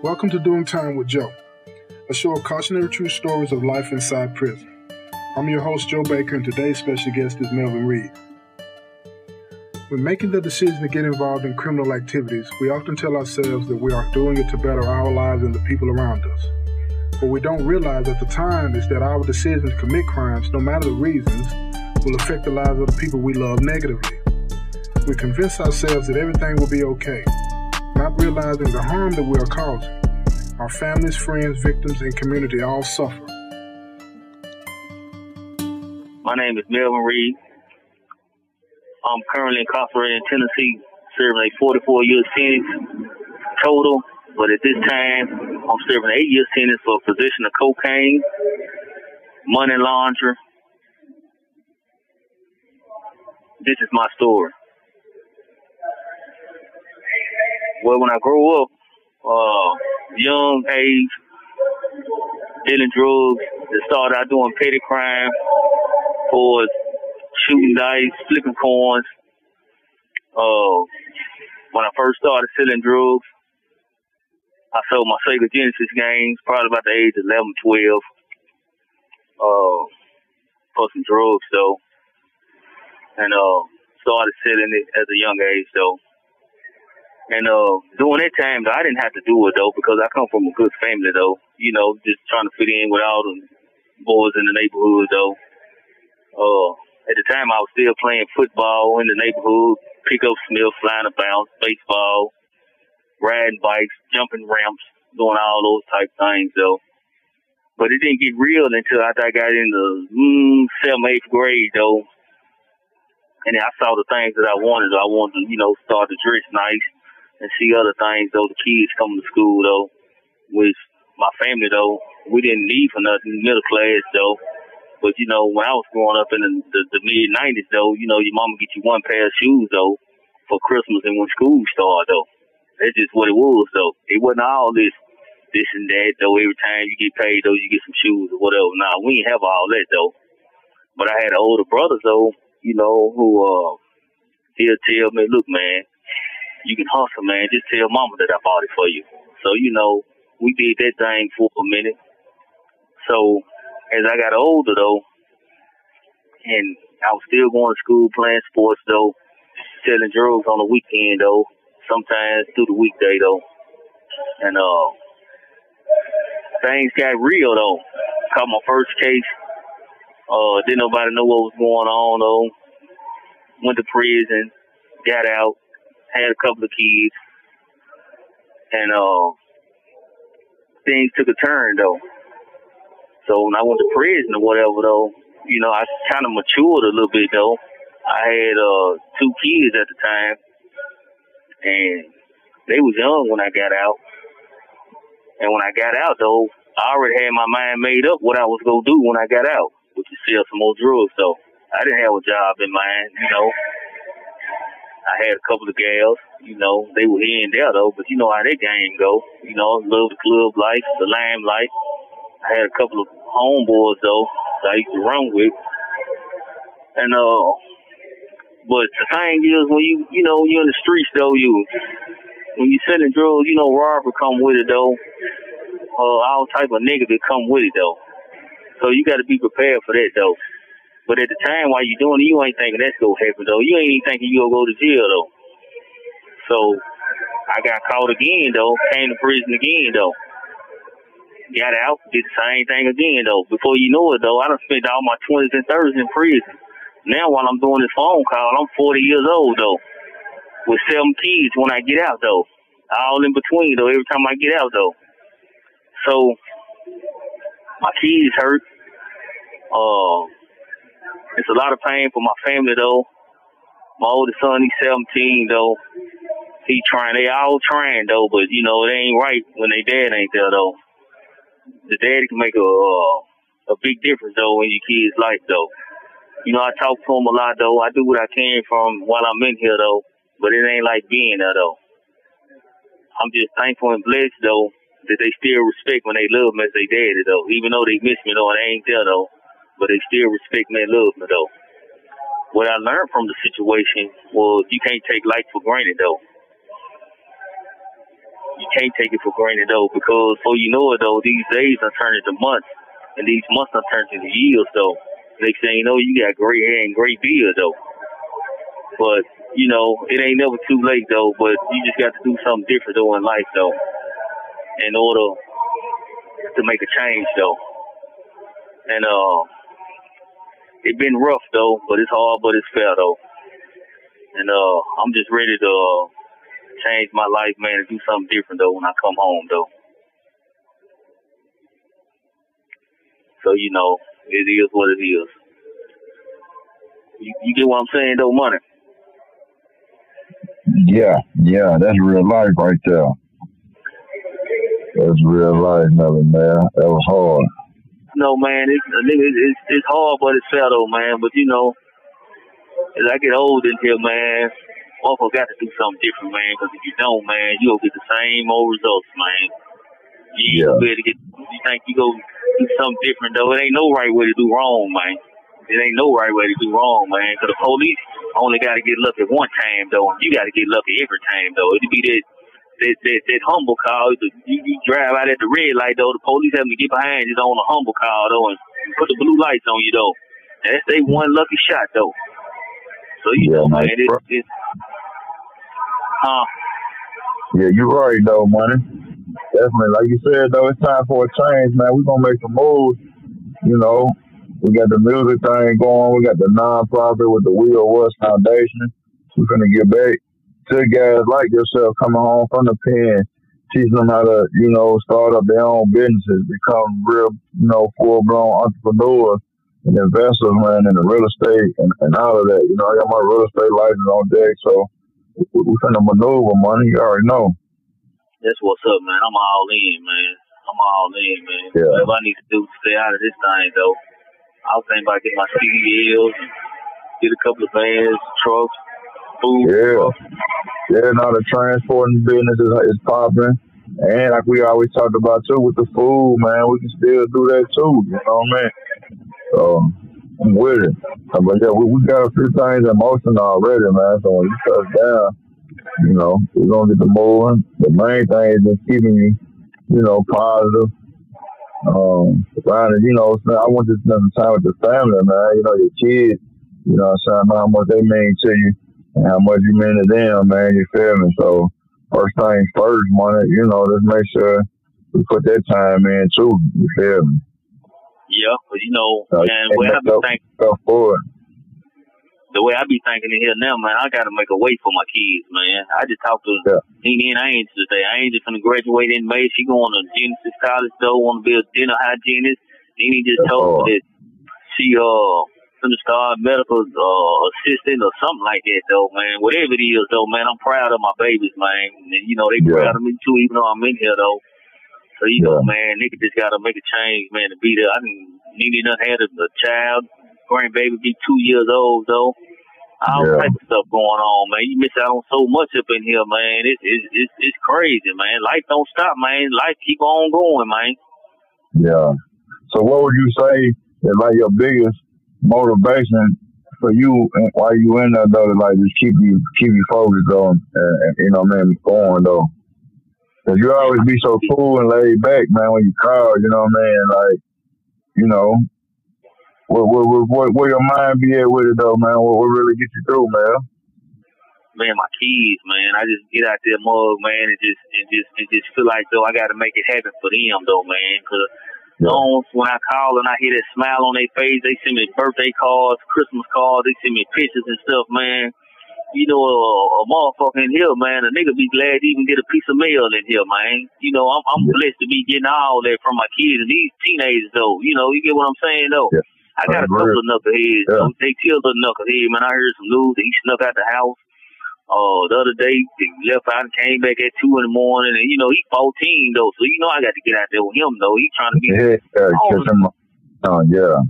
Welcome to Doing Time with Joe, a show of cautionary true stories of life inside prison. I'm your host, Joe Baker, and today's special guest is Melvin Reed. When making the decision to get involved in criminal activities, we often tell ourselves that we are doing it to better our lives and the people around us. What we don't realize at the time is that our decision to commit crimes, no matter the reasons, will affect the lives of the people we love negatively. We convince ourselves that everything will be okay, not realizing the harm that we are causing. Our families, friends, victims, and community all suffer. My name is Melvin Reed. I'm currently incarcerated in Tennessee, serving a 44 year sentence total. But at this time, I'm serving an eight year sentence for possession of cocaine, money laundering. This is my story. Well, when I grew up, uh, young age, dealing drugs, and started out doing petty crime for shooting dice, flipping coins. Uh, when I first started selling drugs, I sold my Sega Genesis games probably about the age of 11, 12. Uh, for some drugs though, and uh, started selling it at a young age though. And uh, during that time, I didn't have to do it though because I come from a good family though. You know, just trying to fit in with all the boys in the neighborhood though. Uh, at the time, I was still playing football in the neighborhood, pick up Smith, flying about, baseball, riding bikes, jumping ramps, doing all those type things though. But it didn't get real until after I got into mm, seventh, eighth grade though. And then I saw the things that I wanted. I wanted to, you know, start to dress nice and see other things though. The kids coming to school though, which my family though, we didn't need for nothing. Middle class though, but you know when I was growing up in the, the, the mid '90s though, you know your mama get you one pair of shoes though for Christmas and when school started though. That's just what it was though. It wasn't all this this and that though. Every time you get paid though, you get some shoes or whatever. Nah, we didn't have all that though. But I had older brothers though, you know, who uh he'll tell me, look man, you can hustle, man. Just tell mama that I bought it for you. So, you know, we did that thing for a minute. So, as I got older, though, and I was still going to school, playing sports, though, selling drugs on the weekend, though, sometimes through the weekday, though. And, uh, things got real, though. Caught my first case. Uh, didn't nobody know what was going on, though. Went to prison, got out, had a couple of kids, and uh, things took a turn though. So when I went to prison or whatever though, you know, I kind of matured a little bit though. I had uh two kids at the time, and they was young when I got out. And when I got out though, I already had my mind made up what I was gonna do when I got out, which is sell some more drugs. So I didn't have a job in mind, you know. I had a couple of gals, you know, they were here and there though, but you know how that game go. You know, love the club life, the limelight. I had a couple of homeboys though that I used to run with. And uh but the thing is when you you know, you're in the streets though, you when you selling drugs, you know robbery come with it though. Uh all type of negative come with it though. So you gotta be prepared for that though. But at the time while you doing it, you ain't thinking that's gonna happen though. You ain't even thinking you gonna go to jail though. So I got caught again though, came to prison again though. Got out, did the same thing again though. Before you know it though, I done spent all my twenties and thirties in prison. Now while I'm doing this phone call, I'm forty years old though. With seven kids when I get out though. All in between though, every time I get out though. So my kids hurt. Uh it's a lot of pain for my family though. My oldest son, he's 17 though. He trying, they all trying though, but you know, it ain't right when they dad ain't there though. The daddy can make a, uh, a big difference though in your kid's life though. You know, I talk to him a lot though. I do what I can from while I'm in here though, but it ain't like being there though. I'm just thankful and blessed though that they still respect when they love me as they daddy though, even though they miss me though and they ain't there though but they still respect me and love me though. What I learned from the situation was you can't take life for granted though. you can't take it for granted though, because before you know it though, these days are turning into months, and these months are turning into years though. Next thing you know, you got gray hair and gray beard though. But you know, it ain't never too late though. But you just got to do something different though in life though, in order to make a change though. And uh, it been rough though, but it's hard, but it's fair though. And uh, I'm just ready to. Uh, change my life, man, and do something different though when I come home though. So you know, it is what it is. You, you get what I'm saying though, money. Yeah, yeah, that's real life right there. That's real life, nothing, man. That was hard. No, man, it's it's it's hard, but it's fair though, man. But you know, as I get old in here, man, motherfucker got to do something different, man. Because if you don't, man, you'll get the same old results, man. You yeah. be able to get. You think you go do something different though? It ain't no right way to do wrong, man. It ain't no right way to do wrong, man. Because the police only got to get lucky one time though. You got to get lucky every time though. It'd be that that, that, that humble call. You, you drive out at the red light though. The police having to get behind you on a humble call though and put the blue lights on you though. And that's they one lucky shot though. So you yeah, know, man, it's, it's huh? Yeah, you're right though, money. Definitely, like you said though, it's time for a change, man. We're gonna make some moves. You know, we got the music thing going. We got the nonprofit with the Will West Foundation. We're gonna get back to guys like yourself coming home from the pen, teaching them how to, you know, start up their own businesses, become real, you know, full blown entrepreneurs and investors, man, in the real estate and, and all of that. You know, I got my real estate license on deck, so we, we finna maneuver money. You already know. That's what's up, man. I'm all in, man. I'm all in, man. Yeah. Whatever I need to do to stay out of this thing, though. I was thinking about getting my CDLs and get a couple of vans, trucks, food. Yeah. Yeah, now the transporting business is, is popping. And like we always talked about too, with the food, man, we can still do that too. You know what I mean? So I'm with it. But yeah, we, we got a few things in motion already, man. So when you touch down, you know, we're gonna get the moving. The main thing is just keeping you, you know, positive. Um, around you know, I want to spend some time with the family, man. You know, your kids, you know, what I'm saying how much they mean to you and how much you mean to them, man. You feel me? So first things first, money. You know, just make sure we put that time in too. You feel me? Yeah, but you know, man, the way I be thinking, the way I be thinking in here now, man, I got to make a way for my kids, man. I just talked to yeah. Nene and Angel today. Angel gonna graduate in May. She going to Genesis College though. Want to be a dental hygienist. Nene just That's told me that she uh gonna start medical uh, assistant or something like that though, man. Whatever it is though, man, I'm proud of my babies, man. And you know they yeah. proud of me too, even though I'm in here though. So you yeah. know, man, nigga just gotta make a change, man, to be there. I didn't need enough had a, a child, grandbaby be two years old though. All yeah. type of stuff going on, man. You miss out on so much up in here, man. It's it's it's, it's crazy, man. Life don't stop, man. Life keep on going, man. Yeah. So what would you say is like your biggest motivation for you and while you in there though to like just keep you keep you focused on and, and you know man going though Cause you always be so cool and laid back, man, when you call, you know what I mean? Like, you know, what, what, what, where your mind be at with it, though, man? What, what really get you through, man? Man, my keys, man. I just get out there, mug, man, and just, and just, and just feel like though I got to make it happen for them, though, man. Cause yeah. when I call and I hear that smile on their face, they send me birthday cards, Christmas cards, they send me pictures and stuff, man you know, a, a motherfucker in here, man, a nigga be glad to even get a piece of mail in here, man. You know, I'm, I'm blessed to be getting all that from my kids and these teenagers, though. You know, you get what I'm saying, though. Yeah. I got a couple of knuckleheads. Yeah. Though. They killed a knucklehead, man. I heard some news that he snuck out the house. Uh, the other day, he left out and came back at two in the morning, and you know he's 14 though, so you know I got to get out there with him though. He's trying to be. Yeah, uh, oh yeah.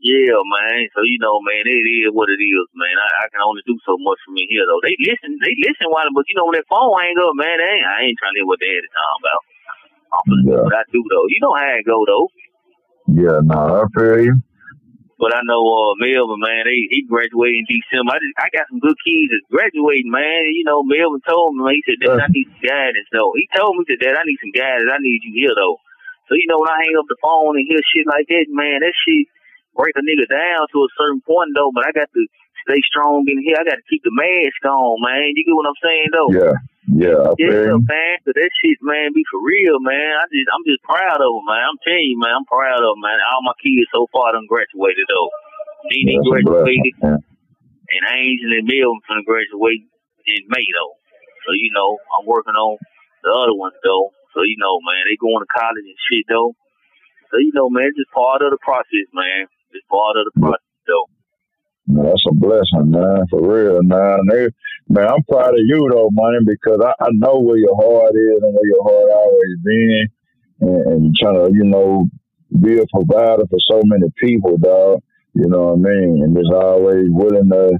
Yeah, man. So you know, man, it is what it is, man. I, I can only do so much from here, though. They listen, they listen while, but you know, when that phone hang up, man, they ain't, I ain't trying to hear what they had to talk about. I'm yeah. what I do, though. You know how it go, though. Yeah, no, nah, I feel you. But I know uh Melvin, man, they he graduated in December. I just I got some good kids that's graduating, man. You know, Melvin told me, man, he said, Dad, I need some guidance though. He told me that I need some guidance, I need you here though. So you know when I hang up the phone and hear shit like that, man, that shit break a nigga down to a certain point though, but I got to stay strong in here. I got to keep the mask on, man. You get what I'm saying though? Yeah. Yeah, I yeah, man. Cause that shit, man, be for real, man. I just, I'm just proud of them, man. I'm telling you, man, I'm proud of them, man. All my kids so far done graduated though. Dee graduated, and Angel and Milton gonna graduate in May though. So you know, I'm working on the other ones though. So you know, man, they going to college and shit though. So you know, man, it's just part of the process, man. It's part of the process though. That's a blessing, man, for real, man. They, man, I'm proud of you though, man, because I, I know where your heart is and where your heart always been, and, and trying to, you know, be a provider for so many people, dog. You know what I mean? And just always willing to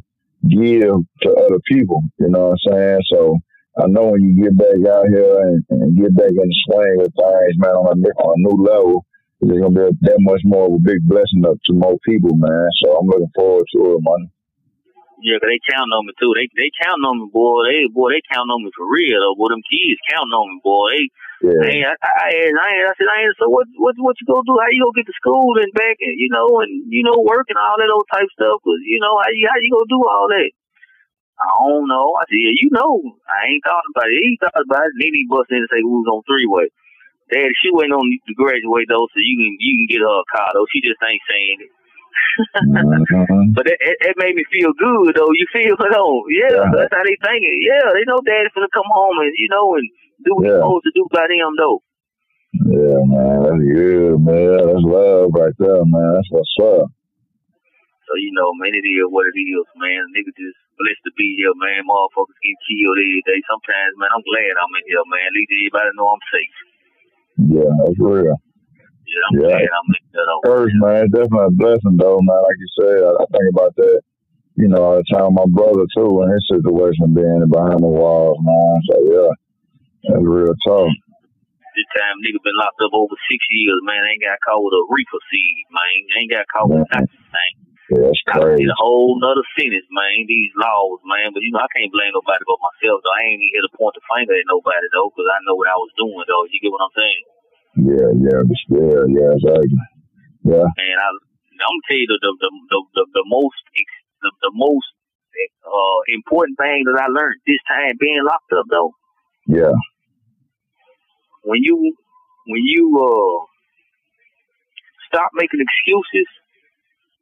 give to other people. You know what I'm saying? So I know when you get back out here and, and get back in the swing of things, man, on a, on a new level, it's gonna be that much more of a big blessing up to more people, man. So I'm looking forward to it, man. Yeah, they counting on me too. They they counting on me, boy. They boy, they counting on me for real though. Boy, them kids counting on me, boy. They, yeah. I, I, I, I, I said, I so what, what, what you gonna do? How you gonna get to school and back, and you know, and you know, work and all that old type stuff? Cause you know, how you, how you gonna do all that? I don't know. I said, yeah, you know, I ain't thought about it. He thought about it. And then he bust in and say we was on three way. Dad, she waiting on you to graduate though, so you can you can get her a car though. She just ain't saying it. mm-hmm. But it, it, it, made me feel good though. You feel it though? Yeah, yeah, that's how they thinking. Yeah, they know daddy's gonna come home and you know and do what yeah. he's supposed to do by them though. Yeah, man, that's good, man. That's love right there, man. That's what's up. So you know, man, it is what it is, man. Nigga just blessed to be here, man. Motherfuckers get killed every day. Sometimes, man, I'm glad I'm in here, man. At least everybody know I'm safe. Yeah, that's real. Yeah, I'm yeah. I'm First, man, definitely a blessing, though, man. Like you said, I, I think about that, you know, all the time. My brother, too, in his situation, being behind the walls, man. So, yeah, that's real tough. This time, nigga been locked up over six years, man. Ain't got caught with a reefer seed, man. Ain't got caught with nothing, man. Yeah, that's crazy. a whole nother sentence, man. These laws, man. But you know, I can't blame nobody but myself. Though I ain't even here to point the finger at nobody though, because I know what I was doing though. You get what I'm saying? Yeah, yeah, yeah, yeah, exactly. Yeah. And I, I'm gonna tell you the the the the, the, the most the, the most uh, important thing that I learned this time being locked up though. Yeah. When you when you uh stop making excuses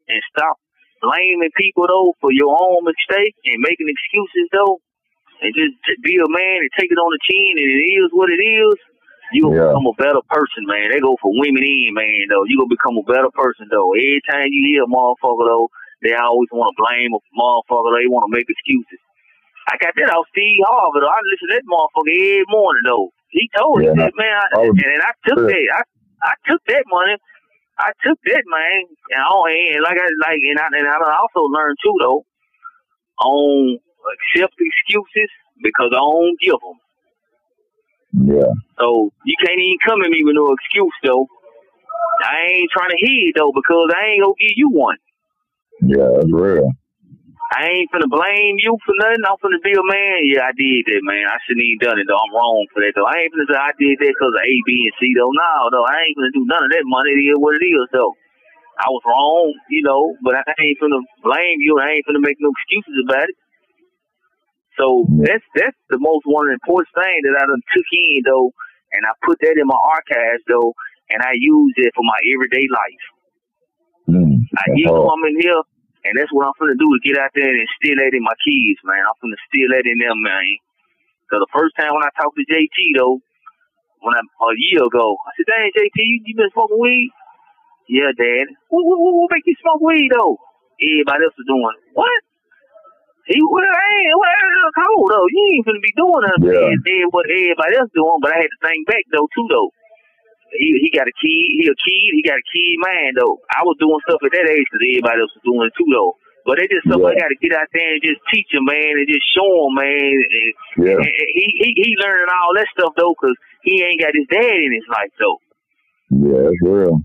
and stop blaming people though for your own mistake and making excuses though, and just be a man and take it on the chin and it is what it is. You gonna yeah. become a better person, man. They go for women in, man. Though you gonna become a better person, though. Every time you hear a motherfucker, though, they always want to blame a motherfucker. They want to make excuses. I got that out Steve Harvey. Though. I listen to that motherfucker every morning, though. He told yeah. me, man, I, oh, and, and I took that. I I took that money I took that man, and, I, and like I like, and I and I also learned too though, on accept excuses because I don't give them. Yeah. So you can't even come at me with no excuse though. I ain't trying to hear it though because I ain't gonna give you one. Yeah, that's real. I ain't finna blame you for nothing. I'm finna be a man. Yeah, I did that, man. I shouldn't even done it, though. I'm wrong for that, though. I ain't finna say I did that because of A, B, and C, though. No, though. I ain't finna do none of that money. It is what it is, though. I was wrong, you know, but I ain't finna blame you. I ain't finna make no excuses about it. So that's that's the most one of the important thing that I done took in, though, and I put that in my archives, though, and I use it for my everyday life. Mm, I, even I'm in here, and that's what I'm gonna do is get out there and instill that in my kids, man. I'm gonna instill that in them, man. So the first time when I talked to JT though, when I a year ago, I said, "Dang, JT, you, you been smoking weed?" Yeah, Dad. What, what, what, make you smoke weed though? Everybody else is doing what? He well, I ain't well, cold though. You ain't gonna be doing nothing. Yeah. what everybody else doing, but I had to think back though too though he he got a kid. He a kid. He got a kid man though. I was doing stuff at that age because everybody else was doing it too though. But they just something yeah. Got to get out there and just teach him, man, and just show him, man. And, yeah. and he he he learning all that stuff though because he ain't got his dad in his life though. Yeah, that's real.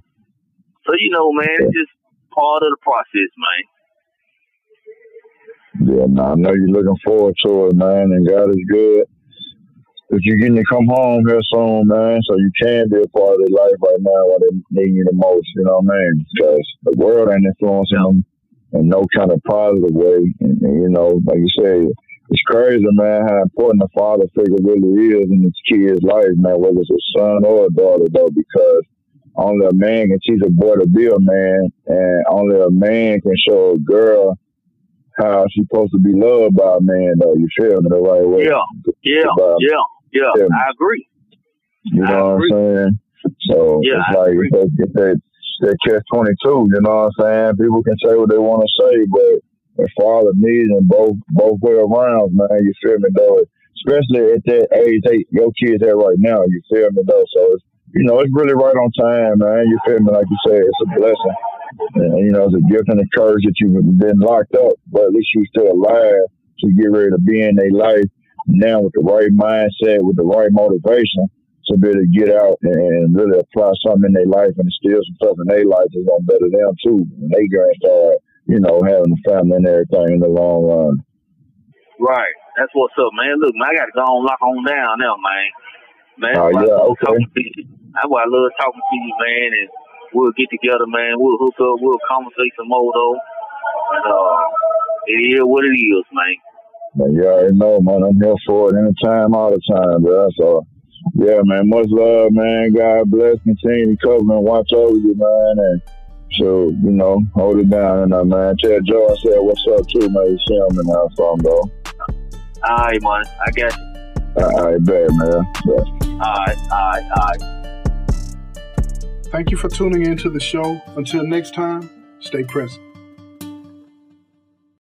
So you know, man, it's just part of the process, man. Yeah, nah, I know you're looking forward to it, man, and God is good. If you're getting to come home here soon, man, so you can be a part of their life right now while they need you the most, you know what I mean? Because the world ain't influencing them in no kind of positive way. And, and, you know, like you say, it's crazy, man, how important a father figure really is in his kid's life, man, whether it's a son or a daughter, though, because only a man can teach a boy to be a man, and only a man can show a girl how she's supposed to be loved by a man, though. You feel me the right way? Yeah, yeah, yeah, yeah. yeah. I agree. You know what I'm saying? So yeah, it's I like agree. they get that that catch twenty two. You know what I'm saying? People can say what they want to say, but for all the father needs them both both way around, man. You feel me though? Especially at that age they your kids at right now. You feel me though? So it's you know, it's really right on time, man. You feel me? Like you said, it's a blessing. And, you know, it's a gift and a curse that you've been locked up, but at least you're still alive to get ready to be in their life now with the right mindset, with the right motivation to be able to get out and really apply something in their life and instill some stuff in their life that's going to better them too. And they to start, you know, having a family and everything in the long run. Right. That's what's up, man. Look, man, I got to go on lock on down now, man. Man, oh, yeah, okay. That's why I love talking to you, man, and we'll get together, man. We'll hook up, we'll conversate some more, though. And, uh, it is what it is, man. Man, you already know, man. I'm here for it anytime, all the time, bro. So, yeah, man, much love, man. God bless. Continue to cover and watch over you, man. And so, you know, hold it down. And, uh, man, tell Joe I said what's up, too, man. You see him in our phone, though. All right, man. I got you. All right, bad, man. Yeah. All right, all right, all right. Thank you for tuning in to the show. Until next time, stay present.